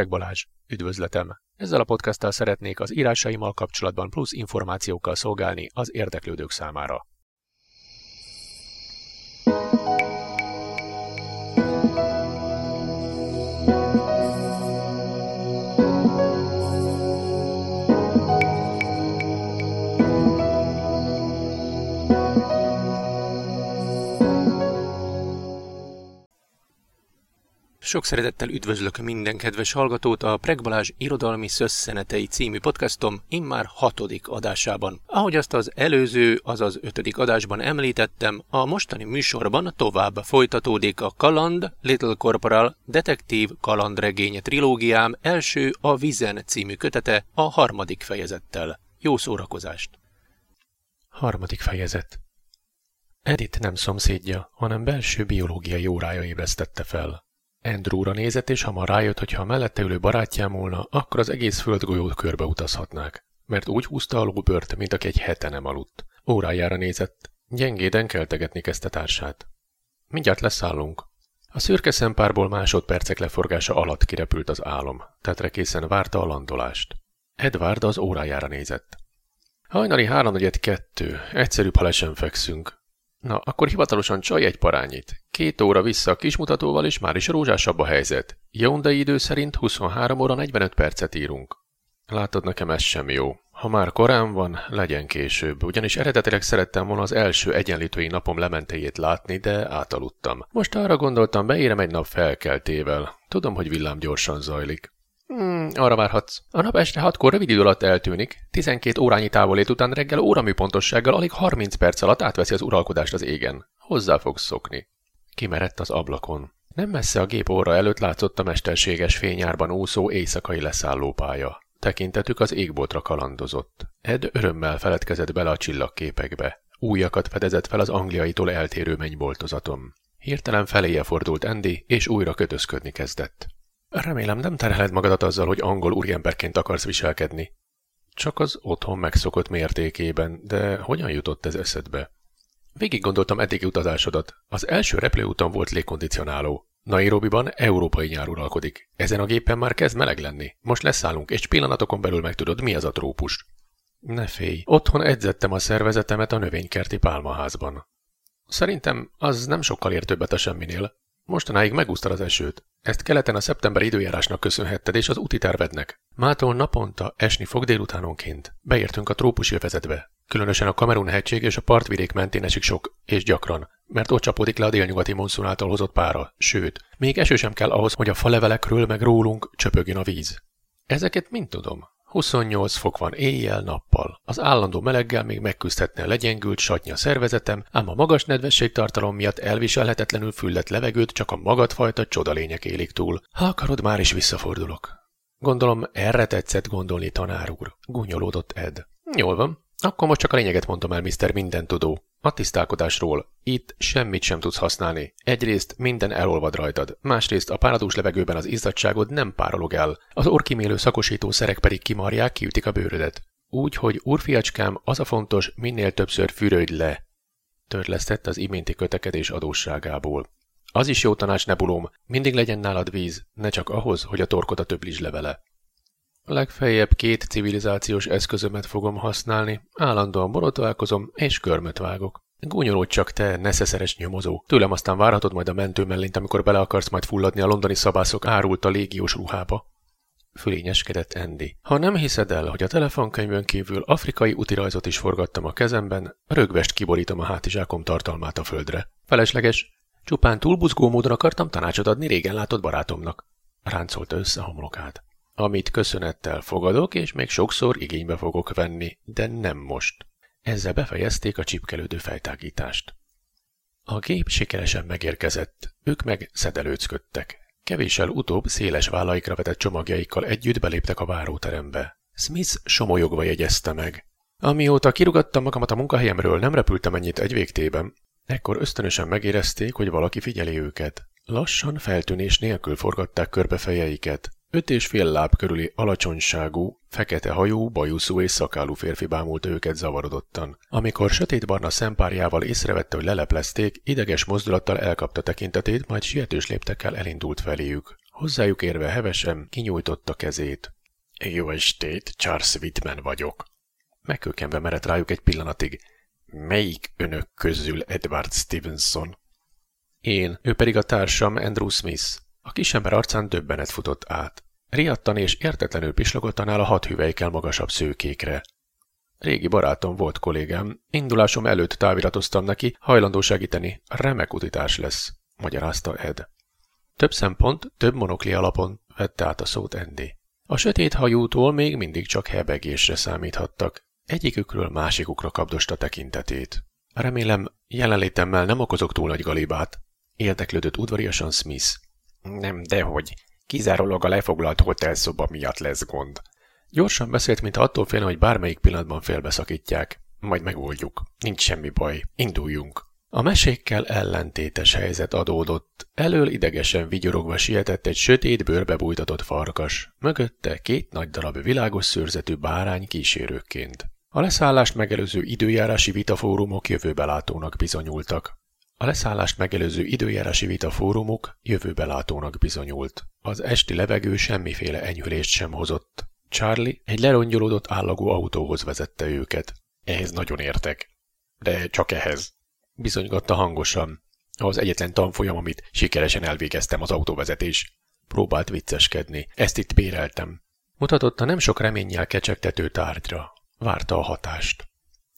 Preg Balázs, üdvözletem! Ezzel a podcasttal szeretnék az írásaimmal kapcsolatban plusz információkkal szolgálni az érdeklődők számára. Sok szeretettel üdvözlök minden kedves hallgatót a Preg Balázs Irodalmi Szösszenetei című podcastom immár hatodik adásában. Ahogy azt az előző, azaz ötödik adásban említettem, a mostani műsorban tovább folytatódik a Kaland Little Corporal detektív kalandregény trilógiám első a Vizen című kötete a harmadik fejezettel. Jó szórakozást! Harmadik fejezet Edith nem szomszédja, hanem belső biológiai órája ébresztette fel. Andrewra nézett, és hamar rájött, hogy ha mellette ülő barátjám volna, akkor az egész földgolyót körbe utazhatnák. Mert úgy húzta a lóbört, mint aki egy hete nem aludt. Órájára nézett. Gyengéden keltegetni kezdte társát. Mindjárt leszállunk. A szürke szempárból másodpercek leforgása alatt kirepült az álom. Tetre készen várta a landolást. Edward az órájára nézett. Hajnali háromnegyed kettő. Egyszerűbb, ha lesen fekszünk. Na, akkor hivatalosan csaj egy parányit. Két óra vissza a kismutatóval, és már is rózsásabb a helyzet. Jaundai idő szerint 23 óra 45 percet írunk. Látod, nekem ez sem jó. Ha már korán van, legyen később, ugyanis eredetileg szerettem volna az első egyenlítői napom lementéjét látni, de átaludtam. Most arra gondoltam, beérem egy nap felkeltével. Tudom, hogy villám gyorsan zajlik. Hmm, arra várhatsz. A nap este hatkor rövid idő alatt eltűnik. 12 órányi távolét után reggel óramű pontossággal alig 30 perc alatt átveszi az uralkodást az égen. Hozzá fogsz szokni. Kimerett az ablakon. Nem messze a gép óra előtt látszott a mesterséges fényárban úszó éjszakai leszállópálya. Tekintetük az égboltra kalandozott. Ed örömmel feledkezett bele a csillagképekbe. Újakat fedezett fel az angliaitól eltérő mennyboltozatom. Hirtelen feléje fordult Andy, és újra kötözködni kezdett. Remélem nem terheled magadat azzal, hogy angol úriemberként akarsz viselkedni. Csak az otthon megszokott mértékében, de hogyan jutott ez eszedbe? Végig gondoltam eddigi utazásodat. Az első repülőúton volt légkondicionáló. Nairobiban európai nyár uralkodik. Ezen a gépen már kezd meleg lenni. Most leszállunk, és pillanatokon belül megtudod, mi az a trópus. Ne félj, otthon edzettem a szervezetemet a növénykerti pálmaházban. Szerintem az nem sokkal ér többet a semminél. Mostanáig megúsztad az esőt. Ezt keleten a szeptember időjárásnak köszönhetted és az úti tervednek. Mától naponta esni fog délutánonként. Beértünk a trópusi övezetbe. Különösen a Kamerun hegység és a partvidék mentén esik sok, és gyakran, mert ott csapódik le a délnyugati monszun által hozott pára, sőt, még eső sem kell ahhoz, hogy a falevelekről meg rólunk csöpögjön a víz. Ezeket mind tudom. 28 fok van éjjel-nappal. Az állandó meleggel még megküzdhetne a legyengült satnya szervezetem, ám a magas nedvességtartalom miatt elviselhetetlenül füllet levegőt csak a magadfajta csodalények élik túl. Ha akarod, már is visszafordulok. Gondolom, erre tetszett gondolni, tanár úr, gúnyolódott Ed. Jól van, akkor most csak a lényeget mondom el, Mr. Mindentudó. A tisztálkodásról. Itt semmit sem tudsz használni. Egyrészt minden elolvad rajtad, másrészt a páradús levegőben az izzadságod nem párolog el, az orkimélő szakosító szerek pedig kimarják, kiütik a bőrödet. Úgy, hogy úrfiacskám, az a fontos, minél többször fürödj le. Törlesztett az iménti kötekedés adósságából. Az is jó tanács, Nebulóm, mindig legyen nálad víz, ne csak ahhoz, hogy a torkod a több levele. Legfeljebb két civilizációs eszközömet fogom használni, állandóan borotválkozom és körmöt vágok. Gúnyolódj csak te, neszeszeres nyomozó. Tőlem aztán várhatod majd a mentő mellint, amikor bele akarsz majd fulladni a londoni szabászok árult a légiós ruhába. Fülényeskedett Andy. Ha nem hiszed el, hogy a telefonkönyvön kívül afrikai utirajzot is forgattam a kezemben, rögvest kiborítom a hátizsákom tartalmát a földre. Felesleges. Csupán túlbuzgó módon akartam tanácsot adni régen látott barátomnak. Ráncolta össze homlokát amit köszönettel fogadok, és még sokszor igénybe fogok venni, de nem most. Ezzel befejezték a csipkelődő fejtágítást. A gép sikeresen megérkezett, ők meg szedelőcködtek. Kevéssel utóbb széles vállaikra vetett csomagjaikkal együtt beléptek a váróterembe. Smith somolyogva jegyezte meg. Amióta kirugattam magamat a munkahelyemről, nem repültem ennyit egy végtében. Ekkor ösztönösen megérezték, hogy valaki figyeli őket. Lassan feltűnés nélkül forgatták körbe fejeiket. Öt és fél láb körüli alacsonyságú, fekete hajú, bajuszú és szakálú férfi bámult őket zavarodottan. Amikor sötétbarna szempárjával észrevette, hogy leleplezték, ideges mozdulattal elkapta tekintetét, majd sietős léptekkel elindult feléjük. Hozzájuk érve hevesen kinyújtotta kezét. Jó estét, Charles Whitman vagyok. Megkökenve merett rájuk egy pillanatig. Melyik önök közül Edward Stevenson? Én, ő pedig a társam Andrew Smith. A kisember arcán döbbenet futott át. Riadtan és értetlenül pislogott a hat hüvelykkel magasabb szőkékre. Régi barátom volt kollégám, indulásom előtt táviratoztam neki, hajlandó segíteni, remek utitás lesz, magyarázta Ed. Több szempont, több monokli alapon vette át a szót Andy. A sötét hajútól még mindig csak hebegésre számíthattak. Egyikükről másikukra kapdosta tekintetét. Remélem, jelenlétemmel nem okozok túl nagy galibát, érdeklődött udvariasan Smith. Nem, dehogy. Kizárólag a lefoglalt hotelszoba miatt lesz gond. Gyorsan beszélt, mint attól félne, hogy bármelyik pillanatban félbeszakítják. Majd megoldjuk. Nincs semmi baj. Induljunk. A mesékkel ellentétes helyzet adódott. Elől idegesen vigyorogva sietett egy sötét bőrbe bújtatott farkas. Mögötte két nagy darab világos szőrzetű bárány kísérőként. A leszállást megelőző időjárási vitafórumok jövőbelátónak bizonyultak. A leszállást megelőző időjárási vitafórumok jövőbelátónak bizonyult. Az esti levegő semmiféle enyhülést sem hozott. Charlie egy lerongyolódott állagú autóhoz vezette őket. Ehhez nagyon értek. De csak ehhez. Bizonygatta hangosan. Az egyetlen tanfolyam, amit sikeresen elvégeztem az autóvezetés. Próbált vicceskedni. Ezt itt béreltem. Mutatott a nem sok reménnyel kecsegtető tárgyra. Várta a hatást.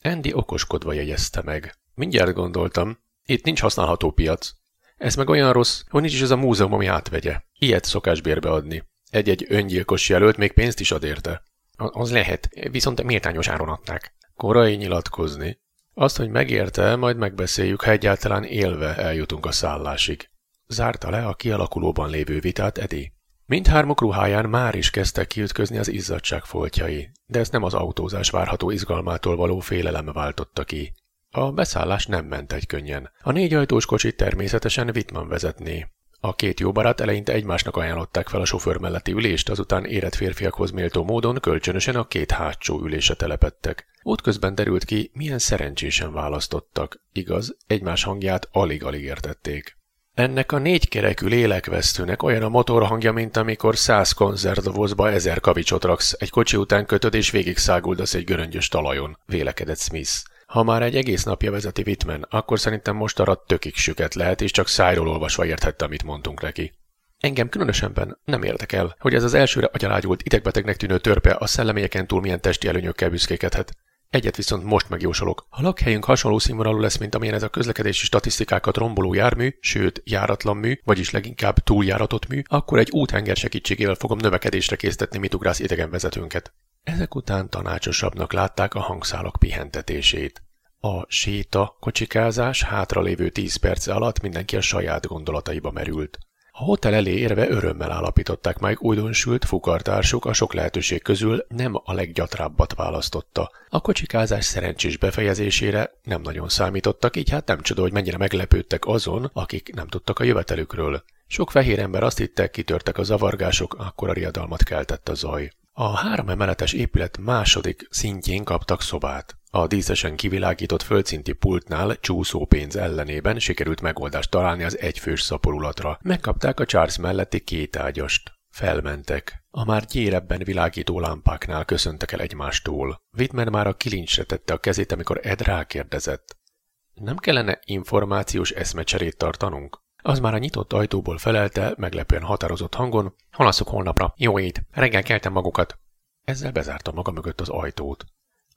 Andy okoskodva jegyezte meg. Mindjárt gondoltam, itt nincs használható piac. Ez meg olyan rossz, hogy nincs is ez a múzeum, ami átvegye. Ilyet szokás bérbe adni. Egy-egy öngyilkos jelölt még pénzt is ad érte. Az lehet, viszont méltányos áron adták. Korai nyilatkozni. Azt, hogy megérte, majd megbeszéljük, ha egyáltalán élve eljutunk a szállásig. Zárta le a kialakulóban lévő vitát Edi. Mindhármuk ruháján már is kezdtek kiütközni az izzadság foltjai, de ezt nem az autózás várható izgalmától való félelem váltotta ki. A beszállás nem ment egy könnyen. A négy ajtós kocsit természetesen Wittmann vezetné. A két jó barát eleinte egymásnak ajánlották fel a sofőr melletti ülést, azután érett férfiakhoz méltó módon kölcsönösen a két hátsó ülése telepettek. Útközben derült ki, milyen szerencsésen választottak. Igaz, egymás hangját alig-alig értették. Ennek a négykerekű lélekvesztőnek olyan a motorhangja, mint amikor száz konzervdobozba ezer kavicsot raksz, egy kocsi után kötöd és végig száguldasz egy göröngyös talajon, vélekedett Smith. Ha már egy egész napja vezeti Whitman, akkor szerintem most arra tökig süket lehet, és csak szájról olvasva érthette, amit mondtunk neki. Engem különösenben nem érdekel, hogy ez az elsőre agyalágyult idegbetegnek tűnő törpe a szellemélyeken túl milyen testi előnyökkel büszkékedhet. Egyet viszont most megjósolok. Ha lakhelyünk hasonló színvonalú lesz, mint amilyen ez a közlekedési statisztikákat romboló jármű, sőt, járatlan mű, vagyis leginkább túljáratott mű, akkor egy úthenger segítségével fogom növekedésre késztetni mitugrász idegenvezetőnket. Ezek után tanácsosabbnak látták a hangszálak pihentetését. A séta, kocsikázás hátralévő tíz perce alatt mindenki a saját gondolataiba merült. A hotel elé érve örömmel állapították meg újdonsült fukartársuk a sok lehetőség közül nem a leggyatrábbat választotta. A kocsikázás szerencsés befejezésére nem nagyon számítottak, így hát nem csoda, hogy mennyire meglepődtek azon, akik nem tudtak a jövetelükről. Sok fehér ember azt hittek, kitörtek a zavargások, akkor a riadalmat keltett a zaj. A három emeletes épület második szintjén kaptak szobát. A díszesen kivilágított földszinti pultnál csúszó pénz ellenében sikerült megoldást találni az egyfős szaporulatra. Megkapták a Charles melletti két ágyast. Felmentek. A már gyérebben világító lámpáknál köszöntek el egymástól. Whitman már a kilincsre tette a kezét, amikor Ed rákérdezett. Nem kellene információs eszmecserét tartanunk? Az már a nyitott ajtóból felelte, meglepően határozott hangon. Halasszuk holnapra. Jó ét. Reggel keltem magukat. Ezzel bezárta maga mögött az ajtót.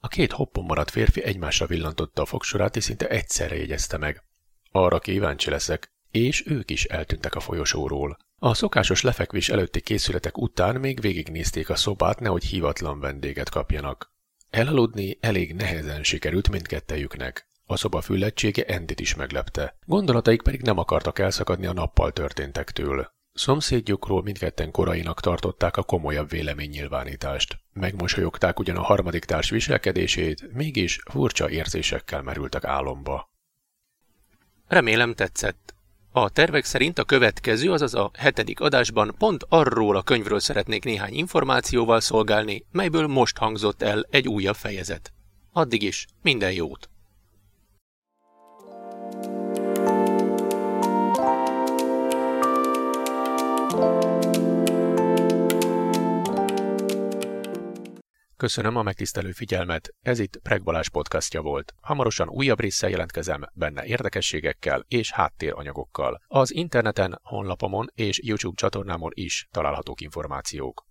A két hoppon maradt férfi egymásra villantotta a fogsorát, és szinte egyszerre jegyezte meg. Arra kíváncsi leszek, és ők is eltűntek a folyosóról. A szokásos lefekvés előtti készületek után még végignézték a szobát, nehogy hívatlan vendéget kapjanak. Elaludni elég nehezen sikerült mindkettejüknek. A szoba füllettsége Endit is meglepte. Gondolataik pedig nem akartak elszakadni a nappal történtektől. Szomszédjukról mindketten korainak tartották a komolyabb véleménynyilvánítást. Megmosolyogták ugyan a harmadik társ viselkedését, mégis furcsa érzésekkel merültek álomba. Remélem tetszett. A tervek szerint a következő, azaz a hetedik adásban pont arról a könyvről szeretnék néhány információval szolgálni, melyből most hangzott el egy újabb fejezet. Addig is minden jót! Köszönöm a megtisztelő figyelmet, ez itt Preg podcastja volt. Hamarosan újabb résszel jelentkezem, benne érdekességekkel és háttéranyagokkal. Az interneten, honlapomon és YouTube csatornámon is találhatók információk.